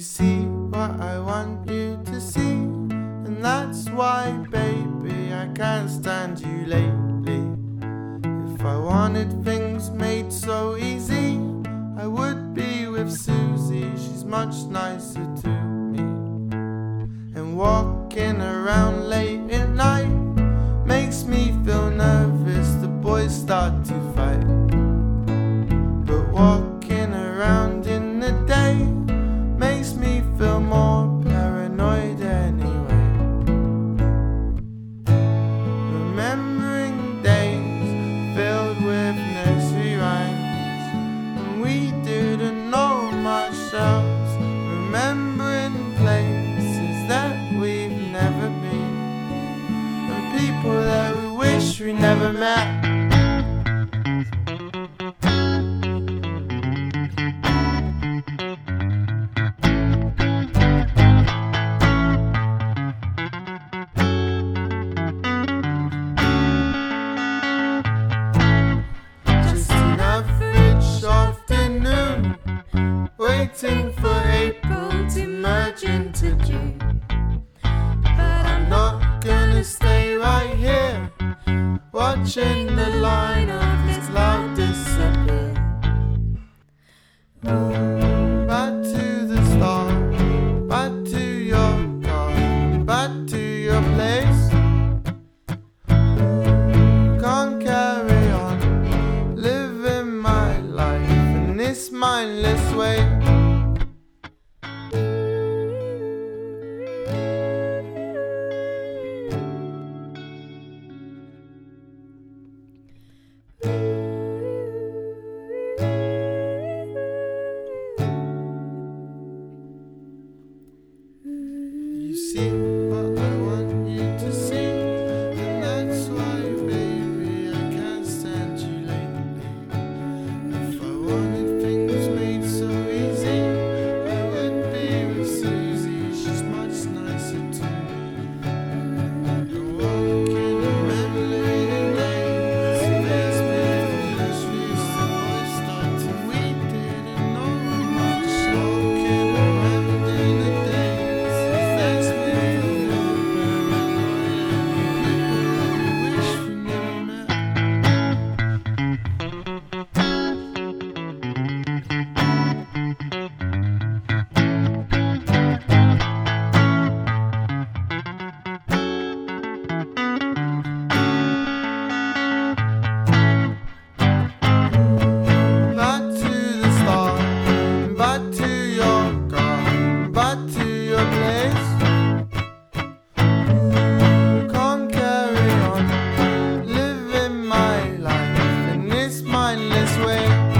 see what I want you to see. And that's why, baby, I can't stand you lately. If I wanted things made so easy, I would be with Susie. She's much nicer to me. And walking around late Remembering places that we've never been, and people that we wish we never met. Waiting for April watching the line see. away.